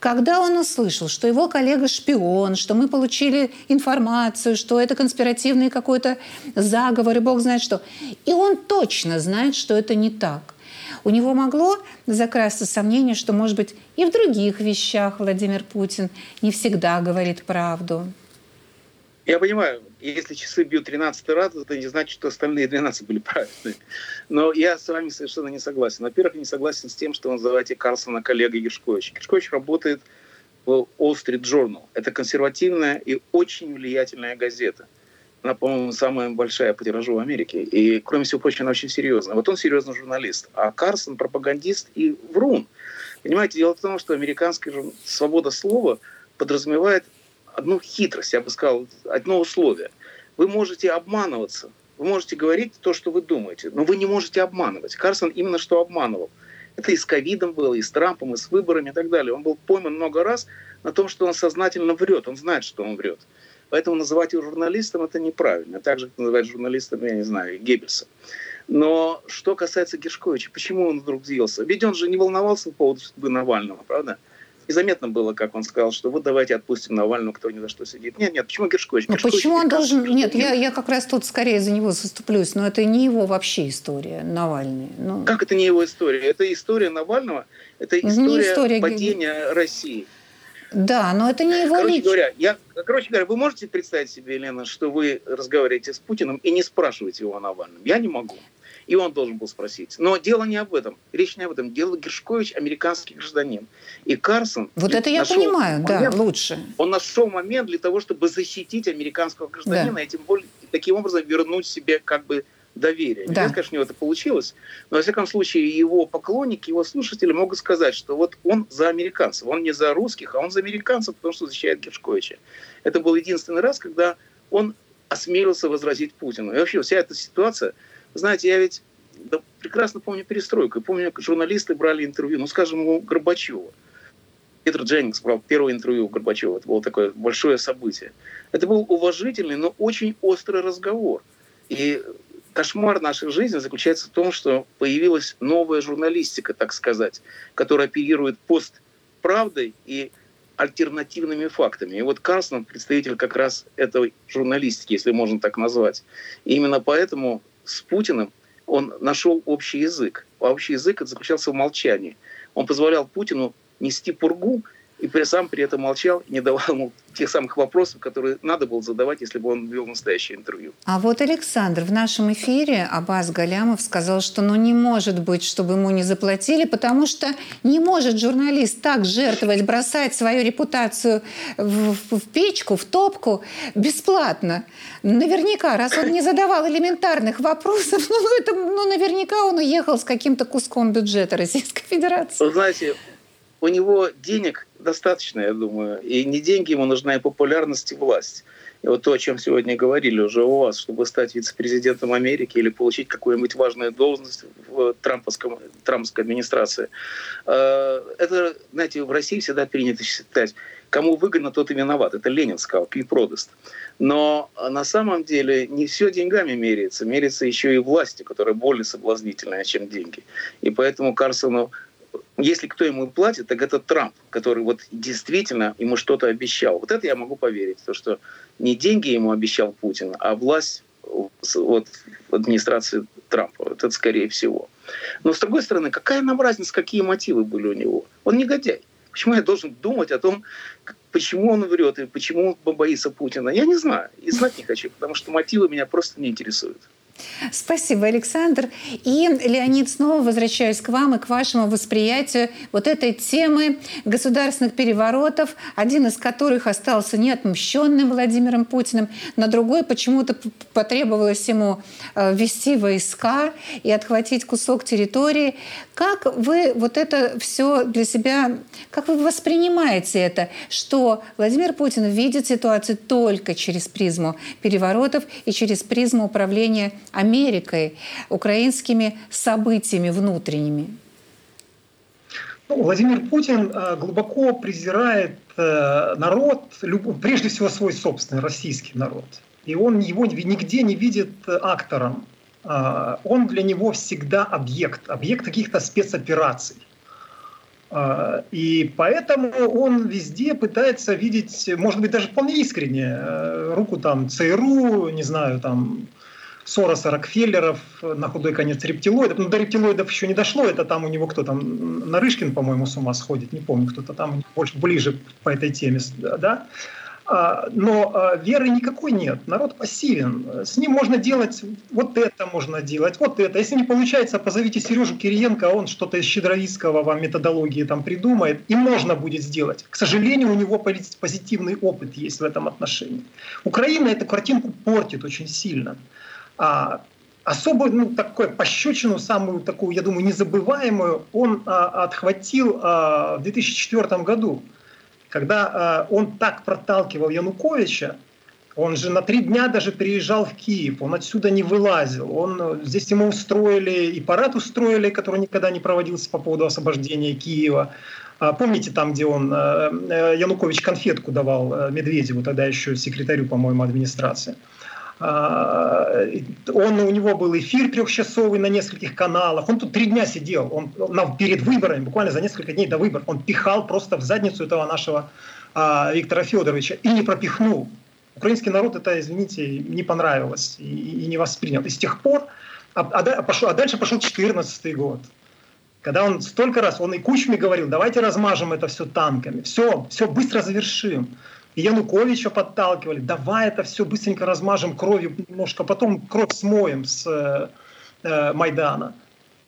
Когда он услышал, что его коллега шпион, что мы получили информацию, что это конспиративный какой-то заговор, и бог знает что, и он точно знает, что это не так. У него могло закрасться сомнение, что, может быть, и в других вещах Владимир Путин не всегда говорит правду. Я понимаю, если часы бьют 13 раз, это не значит, что остальные 12 были правильными. Но я с вами совершенно не согласен. Во-первых, не согласен с тем, что вы называете Карлсона коллегой Гершковича. Гершкович работает в Wall Street Journal. Это консервативная и очень влиятельная газета. Она, по-моему, самая большая по тиражу в Америке. И, кроме всего прочего, она очень серьезная. Вот он серьезный журналист. А Карсон пропагандист и врун. Понимаете, дело в том, что американская свобода слова подразумевает одну хитрость, я бы сказал, одно условие. Вы можете обманываться, вы можете говорить то, что вы думаете, но вы не можете обманывать. Карсон именно что обманывал. Это и с ковидом было, и с Трампом, и с выборами и так далее. Он был пойман много раз на том, что он сознательно врет, он знает, что он врет. Поэтому называть его журналистом это неправильно. Так же, как называть журналистом, я не знаю, Геббельса. Но что касается Гершковича, почему он вдруг взъелся? Ведь он же не волновался по поводу судьбы Навального, правда? И заметно было, как он сказал, что вот давайте отпустим Навального, кто ни за что сидит. Нет, нет, почему Гершкович? Ну, почему он должен... Нет, я, я как раз тут скорее за него заступлюсь, но это не его вообще история, Навальный. Ну... Как это не его история? Это история Навального, это история, история... падения России. Да, но это не его короче говоря, я, короче говоря, вы можете представить себе, Елена, что вы разговариваете с Путиным и не спрашиваете его о Навальном? Я не могу и он должен был спросить. Но дело не об этом. Речь не об этом. Дело Гершкович американский гражданин. И Карсон... Вот это я понимаю, момент, да, лучше. Он нашел момент для того, чтобы защитить американского гражданина да. и тем более таким образом вернуть себе как бы доверие. Да. Не конечно, у него это получилось, но, во всяком случае, его поклонники, его слушатели могут сказать, что вот он за американцев, он не за русских, а он за американцев, потому что защищает Гершковича. Это был единственный раз, когда он осмелился возразить Путину. И вообще вся эта ситуация знаете, я ведь да, прекрасно помню перестройку. Помню, как журналисты брали интервью, ну, скажем, у Горбачева. Питер Дженнингс брал первое интервью у Горбачева. Это было такое большое событие. Это был уважительный, но очень острый разговор. И кошмар нашей жизни заключается в том, что появилась новая журналистика, так сказать, которая оперирует постправдой и альтернативными фактами. И вот Карсон представитель как раз этой журналистики, если можно так назвать. И именно поэтому с Путиным он нашел общий язык. А общий язык заключался в молчании. Он позволял Путину нести пургу и при, сам при этом молчал не давал ему тех самых вопросов, которые надо было задавать, если бы он вел настоящее интервью. А вот Александр в нашем эфире Абаз Галямов сказал, что ну не может быть, чтобы ему не заплатили, потому что не может журналист так жертвовать, бросать свою репутацию в, в, в печку, в топку бесплатно. Наверняка, раз он не задавал элементарных вопросов, ну, это, ну наверняка он уехал с каким-то куском бюджета Российской Федерации. Вы знаете, у него денег достаточно, я думаю. И не деньги ему нужна, и популярность, и власть. И вот то, о чем сегодня говорили уже у вас, чтобы стать вице-президентом Америки или получить какую-нибудь важную должность в трамповском, трампской администрации. Э, это, знаете, в России всегда принято считать, кому выгодно, тот и виноват. Это Ленин сказал, продаст. Но на самом деле не все деньгами меряется. Меряется еще и властью, которая более соблазнительная, чем деньги. И поэтому Карсону если кто ему платит, так это Трамп, который вот действительно ему что-то обещал. Вот это я могу поверить, то что не деньги ему обещал Путин, а власть вот, в администрации Трампа. Вот это скорее всего. Но с другой стороны, какая нам разница, какие мотивы были у него? Он негодяй. Почему я должен думать о том, почему он врет и почему он боится Путина? Я не знаю. И знать не хочу, потому что мотивы меня просто не интересуют. Спасибо, Александр. И, Леонид, снова возвращаюсь к вам и к вашему восприятию вот этой темы государственных переворотов, один из которых остался неотмщенным Владимиром Путиным, на другой почему-то потребовалось ему э, ввести войска и отхватить кусок территории. Как вы вот это все для себя, как вы воспринимаете это, что Владимир Путин видит ситуацию только через призму переворотов и через призму управления Америкой, украинскими событиями внутренними? Ну, Владимир Путин э, глубоко презирает э, народ, прежде всего свой собственный российский народ. И он его нигде не видит э, актором. Он для него всегда объект, объект каких-то спецопераций. И поэтому он везде пытается видеть, может быть, даже вполне искренне, руку там ЦРУ, не знаю, там Сороса, Рокфеллеров, на худой конец рептилоидов. Ну, до рептилоидов еще не дошло, это там у него кто там, Нарышкин, по-моему, с ума сходит, не помню, кто-то там больше ближе по этой теме, да. А, но а, веры никакой нет, народ пассивен. С ним можно делать вот это, можно делать вот это. Если не получается, позовите Сережу Кириенко, он что-то из Щедровицкого вам методологии там придумает, и можно будет сделать. К сожалению, у него позитивный опыт есть в этом отношении. Украина эту картинку портит очень сильно. А, особо, ну, такую пощечину, самую такую, я думаю, незабываемую, он а, отхватил а, в 2004 году когда э, он так проталкивал Януковича, он же на три дня даже приезжал в Киев, он отсюда не вылазил. Он, э, здесь ему устроили, и парад устроили, который никогда не проводился по поводу освобождения Киева. А помните там, где он, э, э, Янукович конфетку давал Медведеву, тогда еще секретарю, по-моему, администрации. А, он, у него был эфир трехчасовый на нескольких каналах. Он тут три дня сидел. Он, он перед выборами, буквально за несколько дней до выборов, он пихал просто в задницу этого нашего а, Виктора Федоровича и не пропихнул. Украинский народ это, извините, не понравилось и, и не воспринял. И с тех пор, а, а, пошел, а дальше пошел 14 год, когда он столько раз, он и Кучме говорил, давайте размажем это все танками, все, все быстро завершим. И Януковича подталкивали, давай это все быстренько размажем кровью немножко, потом кровь смоем с э, э, Майдана.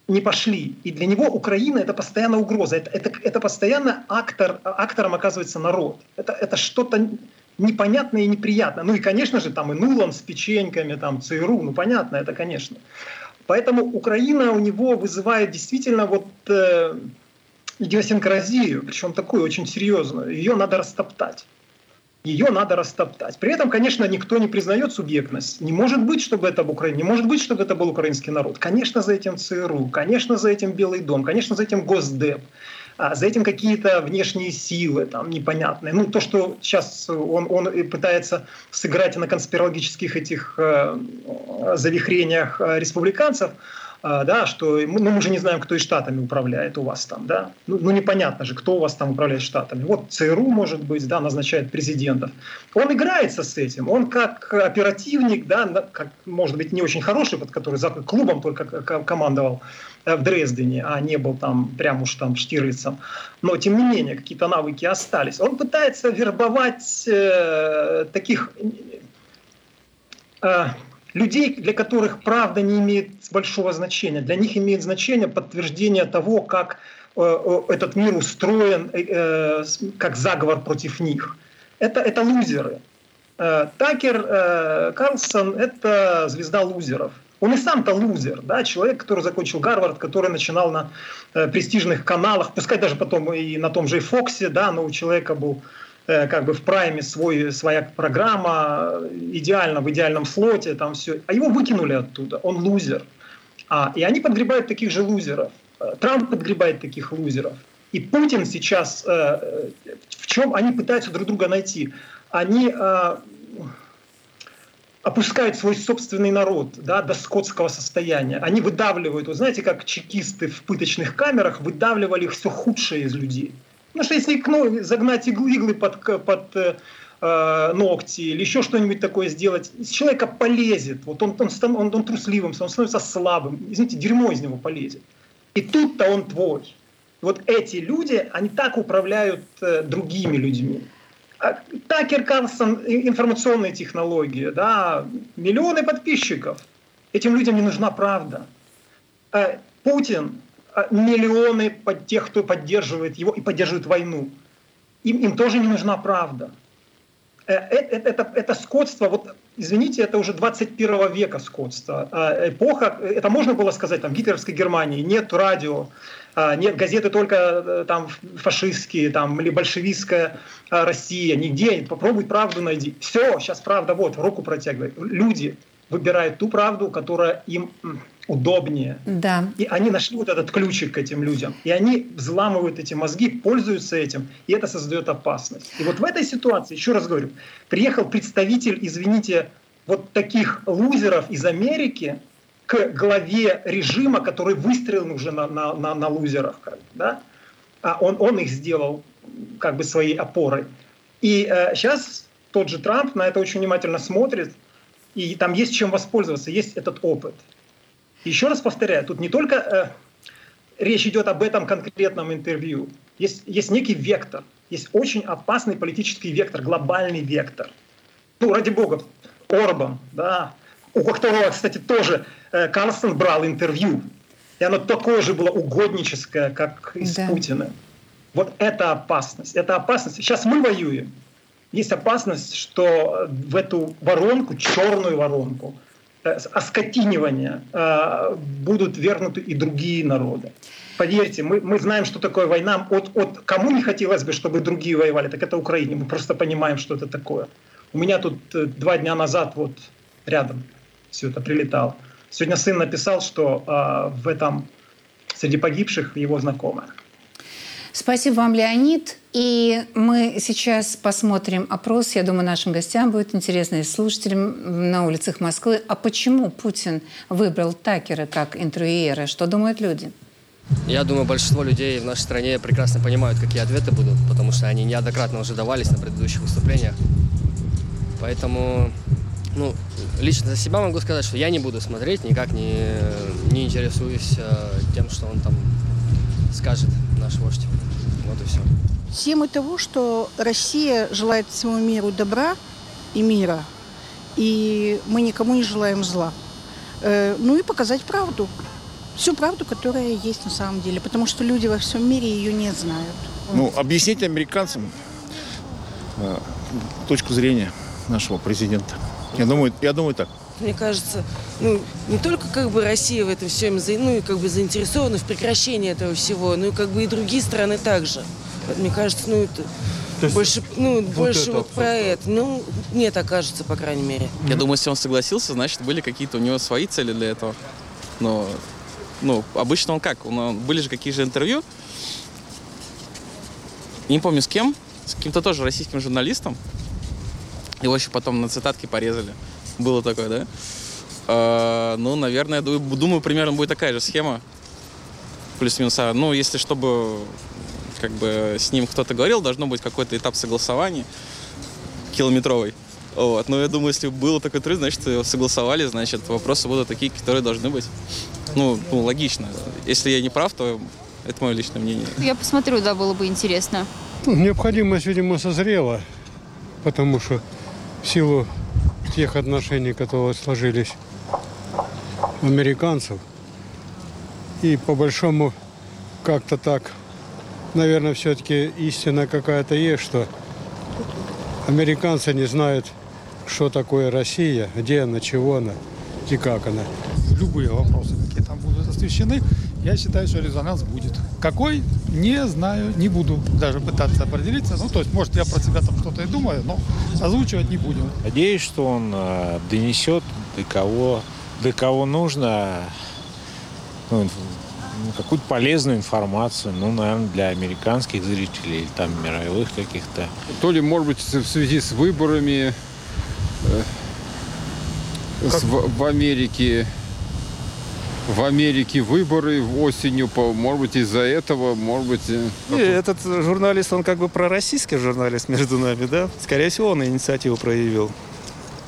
Не пошли. И для него Украина это постоянно угроза. Это, это, это постоянно актор, актором оказывается народ. Это, это что-то непонятное и неприятное. Ну и, конечно же, там и Нулан с печеньками, там ЦРУ, ну понятно, это конечно. Поэтому Украина у него вызывает действительно вот э, идиосинкразию, причем такую очень серьезную. Ее надо растоптать ее надо растоптать. При этом, конечно, никто не признает субъектность. Не может быть, чтобы это был Украина, не может быть, чтобы это был украинский народ. Конечно, за этим ЦРУ, конечно, за этим Белый дом, конечно, за этим Госдеп, а за этим какие-то внешние силы там непонятные. Ну, то, что сейчас он, он пытается сыграть на конспирологических этих э, завихрениях э, республиканцев – да, что ну, мы же не знаем, кто и штатами управляет у вас там, да, ну, ну непонятно же, кто у вас там управляет штатами. Вот ЦРУ, может быть, да, назначает президентов. Он играется с этим, он как оперативник, да, как, может быть, не очень хороший, под который за клубом только командовал э, в Дрездене, а не был там прям уж там Штирлицем. Но, тем не менее, какие-то навыки остались. Он пытается вербовать э, таких э, людей, для которых правда не имеет большого значения. Для них имеет значение подтверждение того, как э, э, этот мир устроен, э, как заговор против них. Это, это лузеры. Такер Карлсон – это звезда лузеров. Он и сам-то лузер, да, человек, который закончил Гарвард, который начинал на престижных каналах, пускай даже потом и на том же Фоксе, да, но у человека был Э, как бы в прайме свой, своя программа, идеально, в идеальном слоте, там все. А его выкинули оттуда, он лузер. А, и они подгребают таких же лузеров. Э, Трамп подгребает таких лузеров. И Путин сейчас, э, в чем они пытаются друг друга найти? Они опускают свой собственный народ да, до скотского состояния. Они выдавливают, вы знаете, как чекисты в пыточных камерах выдавливали все худшее из людей. Потому что если ну, загнать иглы, иглы под, под э, э, ногти или еще что-нибудь такое сделать, из человека полезет. Вот он, он, он, он трусливым, он становится слабым. Извините, дерьмо из него полезет. И тут-то он твой. Вот эти люди, они так управляют э, другими людьми. А Такер Карлсон, информационные технологии, да, миллионы подписчиков. Этим людям не нужна правда. А Путин миллионы под тех, кто поддерживает его и поддерживает войну. Им, им тоже не нужна правда. Это, э, это, это скотство, вот, извините, это уже 21 века скотство. А, эпоха, это можно было сказать, там, гитлеровской Германии нет радио, а, нет газеты только э, там фашистские, там, или большевистская Россия, нигде, попробуй правду найди. Все, сейчас правда, вот, руку протягивает. Люди выбирают ту правду, которая им удобнее. Да. И они нашли вот этот ключик к этим людям. И они взламывают эти мозги, пользуются этим, и это создает опасность. И вот в этой ситуации, еще раз говорю, приехал представитель, извините, вот таких лузеров из Америки к главе режима, который выстрелил уже на, на, на, на лузерах. Да? а он, он их сделал как бы своей опорой. И э, сейчас тот же Трамп на это очень внимательно смотрит, и там есть чем воспользоваться, есть этот опыт. Еще раз повторяю, тут не только э, речь идет об этом конкретном интервью, есть, есть некий вектор, есть очень опасный политический вектор, глобальный вектор. Ну, ради бога, Орбан, да, у которого, кстати, тоже э, Карлсон брал интервью, и оно такое же было угодническое, как из да. Путина. Вот это опасность. Это опасность. Сейчас мы воюем. Есть опасность, что в эту воронку, черную воронку, оскотинивания э, будут вернуты и другие народы. Поверьте, мы, мы знаем, что такое война. От, от кому не хотелось бы, чтобы другие воевали, так это Украине. Мы просто понимаем, что это такое. У меня тут э, два дня назад вот рядом все это прилетало. Сегодня сын написал, что э, в этом среди погибших его знакомая. Спасибо вам, Леонид. И мы сейчас посмотрим опрос. Я думаю, нашим гостям будет интересно и слушателям на улицах Москвы. А почему Путин выбрал Такера как интервьюера? Что думают люди? Я думаю, большинство людей в нашей стране прекрасно понимают, какие ответы будут, потому что они неоднократно уже давались на предыдущих выступлениях. Поэтому, ну, лично за себя могу сказать, что я не буду смотреть, никак не, не интересуюсь э, тем, что он там скажет, наш вождь. Вот и все. Тема того, что Россия желает всему миру добра и мира, и мы никому не желаем зла. Э, ну и показать правду. Всю правду, которая есть на самом деле. Потому что люди во всем мире ее не знают. Ну, объяснить американцам э, точку зрения нашего президента. Я думаю, я думаю так. Мне кажется, ну, не только как бы Россия в этом всем ну, как бы заинтересована в прекращении этого всего, но и как бы и другие страны также. Мне кажется, ну, это есть, больше, ну, вот больше вот про это. Ну, мне так кажется, по крайней мере. Я думаю, если он согласился, значит, были какие-то у него свои цели для этого. Но, ну, обычно он как? Он, были же какие же интервью. Не помню с кем, с каким-то тоже российским журналистом. Его еще потом на цитатке порезали. Было такое, да? А, ну, наверное, думаю, примерно будет такая же схема. Плюс-минус. А, ну, если чтобы как бы с ним кто-то говорил, должно быть какой-то этап согласования километровый. Вот. Но я думаю, если было такой труд, значит, его согласовали, значит, вопросы будут такие, которые должны быть. Ну, ну, логично. Если я не прав, то это мое личное мнение. Я посмотрю, да, было бы интересно. Ну, необходимость, видимо, созрела, потому что в силу тех отношений, которые сложились американцев, и по большому как-то так наверное, все-таки истина какая-то есть, что американцы не знают, что такое Россия, где она, чего она и как она. Любые вопросы, какие там будут освещены, я считаю, что резонанс будет. Какой, не знаю, не буду даже пытаться определиться. Ну, то есть, может, я про себя там что-то и думаю, но озвучивать не будем. Надеюсь, что он э, донесет до кого, до кого нужно ну, ну, какую-то полезную информацию, ну, наверное, для американских зрителей или там мировых каких-то. То ли, может быть, в связи с выборами э, с, в, в Америке в Америке выборы осенью, может быть, из-за этого, может быть... Э, И этот журналист, он как бы пророссийский журналист между нами, да? Скорее всего, он инициативу проявил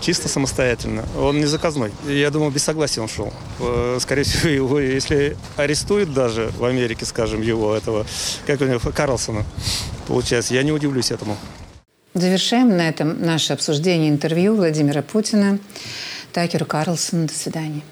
чисто самостоятельно. Он не заказной. Я думаю, без согласия он шел. Э, скорее всего, его, если арестуют даже в Америке, скажем, его, этого, как у него, Карлсона, получается, я не удивлюсь этому. Завершаем на этом наше обсуждение интервью Владимира Путина Такеру Карлсону. До свидания.